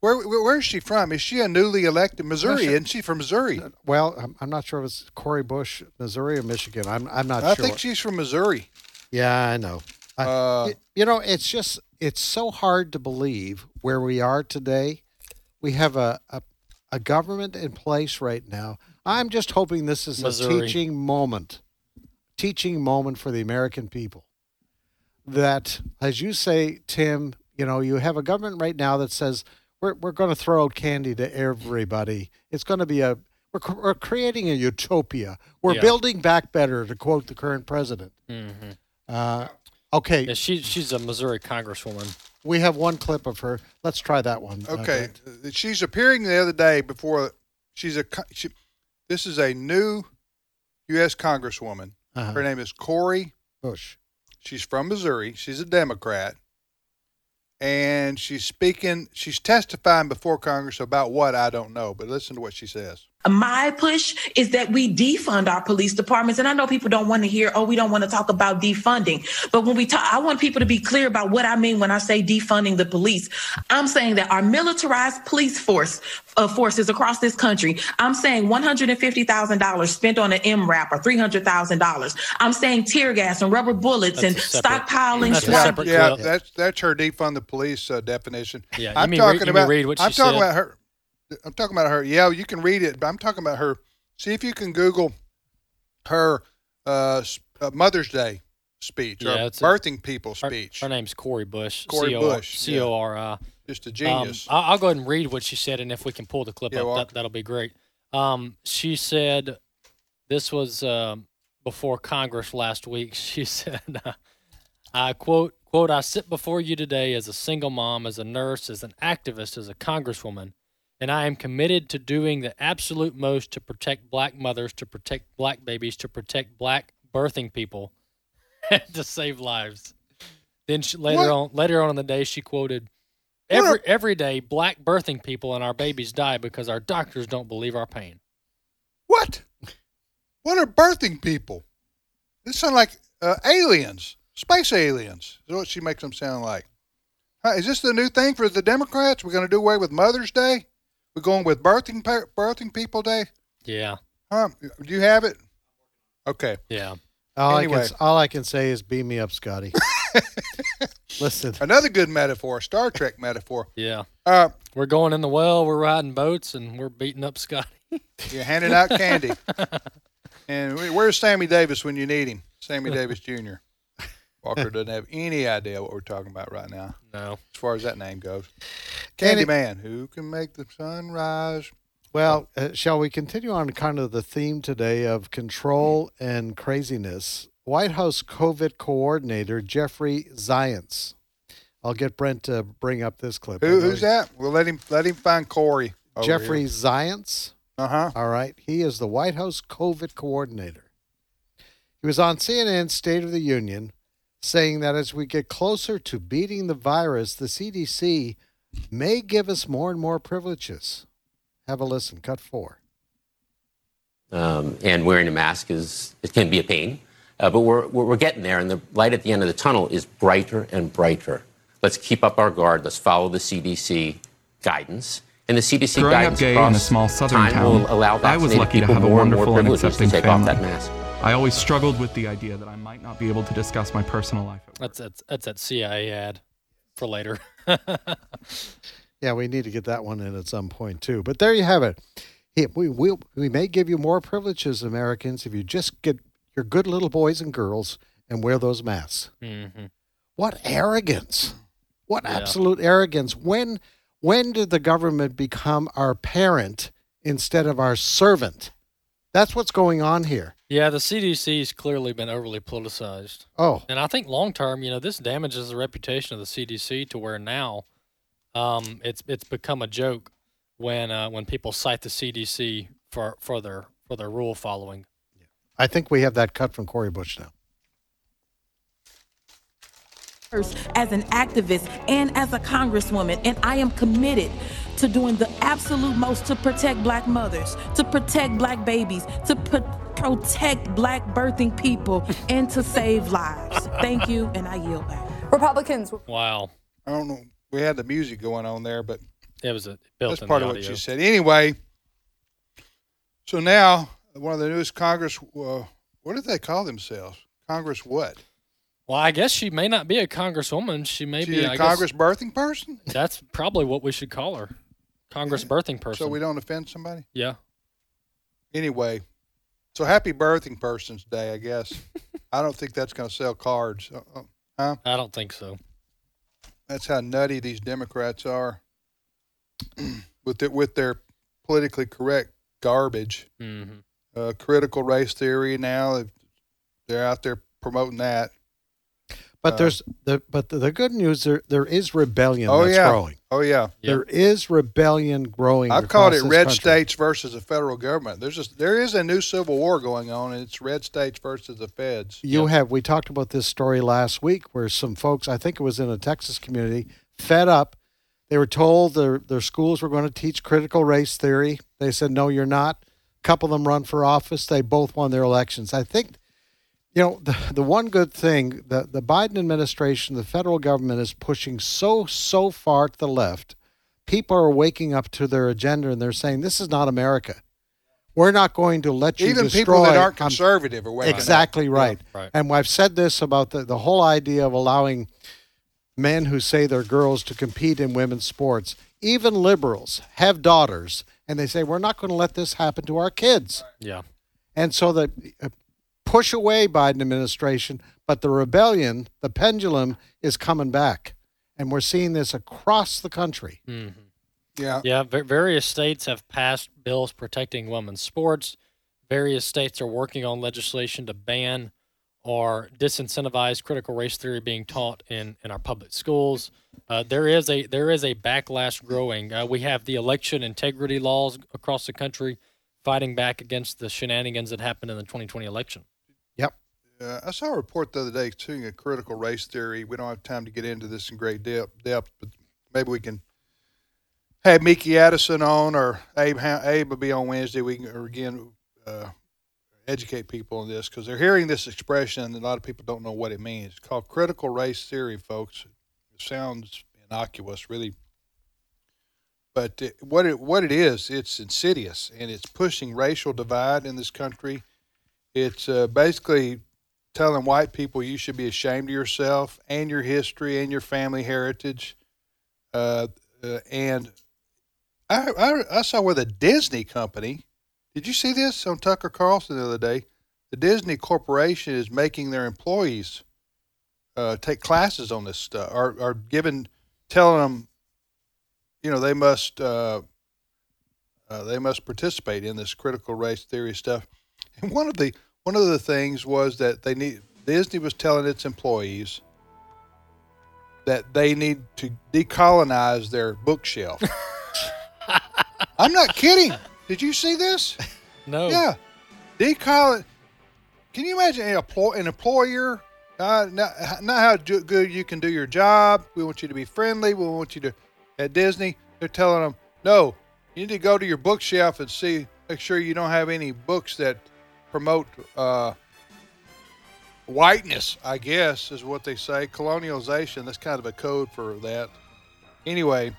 Where, where where is she from? Is she a newly elected Missouri? sure. Isn't she from Missouri? Well, I'm, I'm not sure if it's Cori Bush, Missouri or Michigan. I'm I'm not I sure. think she's from Missouri. yeah, I know. I- Uh, y- you know, it's just it's so hard to believe where we are today. We have a, a a government in place right now. I'm just hoping this is Missouri. a teaching moment, teaching moment for the American people. That, as you say, Tim, you know, you have a government right now that says we're we're going to throw out candy to everybody. It's going to be a we're, we're creating a utopia. We're Yeah. building back better, to quote the current president. Mhm. Uh, okay, Yeah, she, she's a Missouri congresswoman. we have one clip of her. Let's try that one. uh, Okay, Uh, she's appearing the other day before. She's a. She, this is a new U.S. Congresswoman. Uh-huh. Her name is Cori. Bush. She's from Missouri. She's a Democrat, and she's speaking. She's testifying before Congress about what I don't know. But listen to what she says. My push is that we defund our police departments. And I know people don't want to hear, oh, we don't want to talk about defunding. But when we talk, I want people to be clear about what I mean when I say defunding the police. I'm saying that our militarized police force, uh, forces across this country, I'm saying $150,000 spent on an MRAP or $300,000. I'm saying tear gas and rubber bullets and That's a separate- stockpiling that's a yeah, that's that's her defund the police uh, definition. Yeah, I'm talking read- about. read what I'm talking said? about her. I'm talking about her. Yeah, you can read it, but I'm talking about her. See if you can Google her uh, uh, Mother's Day speech Yeah, or it's a- birthing people speech. her name's Cori Bush. Cori C-O-R- Bush, yeah. C-O-R-I. Just a Um, genius. I'll, I'll go ahead and read what she said, and if we can pull the clip Yeah, up, Walker. that, that'll be great. Um, she said, this was um, before Congress last week. <laughs> She said, I quote, quote, I sit before you today as a single mom, as a nurse, as an activist, as a congresswoman, and I am committed to doing the absolute most to protect black mothers, to protect black babies, to protect black birthing people, <laughs> to save lives. Then she, later What? on, later on in the day, she quoted, "Every a- every day, black birthing people and our babies die because our doctors don't believe our pain." what? What are birthing people? This sound like uh, aliens, space aliens. Is what she makes them sound like. Is this the new thing for the Democrats? We're going to do away with Mother's Day. We're going with birthing birthing people day. Yeah, Huh? Do you have it? Okay. yeah. All, I Anyway. can, all I can say is beam me up, Scotty. <laughs> Listen, Another good metaphor, Star Trek metaphor. Yeah. Uh, We're going in the well, we're riding boats, and we're beating up Scotty. <laughs> you're handing out candy. <laughs> and where's Sammy Davis when you need him? Sammy Davis Jr. Walker <laughs> doesn't have any idea what we're talking about right now, No. as far as that name goes. Candy- Candyman, who can make the sun rise? well, uh, shall we continue on kind of the theme today of control and craziness? White House COVID coordinator Jeffrey Zients. I'll get Brent to bring up this clip. Who, who's that? We'll let him let him find Cori. Jeffrey Zients. Uh huh. All right. He is the White House COVID coordinator. He was on CNN's State of the Union saying that as we get closer to beating the virus, the CDC may give us more and more privileges. Have a listen. Cut four. um, and wearing a mask is it can be a pain, uh, but we're, we're we're getting there, and the light at the end of the tunnel is brighter and brighter. Let's keep up our guard. Let's follow the CDC guidance. And the CDC Growing up gay in a small southern town, will allow I was lucky to have a more and wonderful and privileges accepting to take family. Off that mask. I always struggled with the idea that I might not be able to discuss my personal life. That's that's that's that CIA ad for later. <laughs> Yeah, we need to get that one in at some point too. But there you have it. We we we may give you more privileges, Americans, if you just get your good little boys and girls and wear those masks. mm-hmm. What arrogance! What Yeah. absolute arrogance! When when did the government become our parent instead of our servant? That's what's going on here. Yeah, the CDC has clearly been overly politicized. Oh, And I think long term, you know, this damages the reputation of the CDC to where now um, it's it's become a joke when uh, when people cite the CDC for, for their for their rule following. I think we have that cut from Cori Bush now. As an activist and as a congresswoman, and I am committed to doing the absolute most to protect black mothers, to protect black babies, to pro- protect black birthing people, and to save lives. Thank you, and I yield back. Republicans. Wow. I don't know. We had the music going on there, but It was a built that's in part the of what audio. you said. Anyway, so now one of the newest Congress, uh, what did they call themselves? Congress what? Well, I guess she may not be a congresswoman. She may She's be a I Congress Guess, birthing person? that's probably what we should call her, Congress birthing person. So we don't offend somebody? yeah. Anyway, so happy birthing person's day, I guess. <laughs> I don't think that's going to sell cards. Uh, uh, huh? I don't think so. That's how nutty these Democrats are <clears throat> with their, with their politically correct garbage. Mhm. Uh, critical race theory now they're out there promoting that. But Uh, there's the but the, the good news there there is rebellion Oh that's yeah, growing. oh yeah. There is rebellion growing. I've called it red country. states versus the federal government. There's just there is a new civil war going on, and it's red states versus the feds. You have we talked about this story last week where some folks, I think it was in a Texas community, fed up. They were told their their schools were going to teach critical race theory. They said no, you're not. A couple of them run for office. They both won their elections. I think you know the the one good thing the the Biden administration, the federal government is pushing so so far to the left. People are waking up to their agenda and they're saying this is not America. We're not going to let you Even destroy. people that aren't I'm- conservative are waking up. exactly right. Yeah, right. And I've said this about the, the whole idea of allowing men who say they're girls to compete in women's sports. Even liberals have daughters, and they say we're not going to let this happen to our kids. Yeah. And so the uh, push away Biden administration, but the rebellion, the pendulum is coming back, and we're seeing this across the country. Mhm. Yeah. Yeah. va- various states have passed bills protecting women's sports. Various states are working on legislation to ban or disincentivize critical race theory being taught in, in our public schools. Uh, there is a there is a backlash growing. Uh, we have the election integrity laws across the country fighting back against the shenanigans that happened in the 2020 election. Uh, I saw a report the other day too, a critical race theory. We don't have time to get into this in great depth, depth but maybe we can have Mickey Addison on or Abe. Abe will be on Wednesday. We can again uh, educate people on this because they're hearing this expression and a lot of people don't know what it means. It's called critical race theory, folks. It sounds innocuous, really, but it, what it what it is, it's insidious and it's pushing racial divide in this country. It's uh, basically telling white people you should be ashamed of yourself and your history and your family heritage. Uh, uh, and I, I, I saw where the Disney company, did you see this on Tucker Carlson the other day? The Disney Corporation is making their employees uh, take classes on this stuff, or, or giving, telling them, you know, they must uh, uh, they must participate in this critical race theory stuff. And one of the one of the things was that they need Disney was telling its employees that they need to decolonize their bookshelf. <laughs> I'm not kidding. Did you see this? No. Yeah, decolon. Can you imagine an, employ- an employer? Uh, not, not how good you can do your job. We want you to be friendly. We want you to. At Disney, they're telling them, no, you need to go to your bookshelf and see, make sure you don't have any books that promote uh, whiteness. I guess is what they say. Colonialization. That's kind of a code for that. Anyway,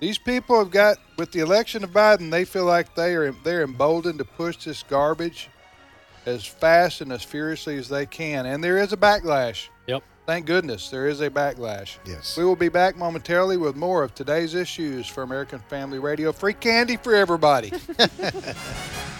these people have got with the election of Biden, they feel like they are they're emboldened to push this garbage as fast and as furiously as they can, and there is a backlash. Yep. Thank goodness there is a backlash. Yes. We will be back momentarily with more of today's issues for American Family Radio. Free candy for everybody. <laughs>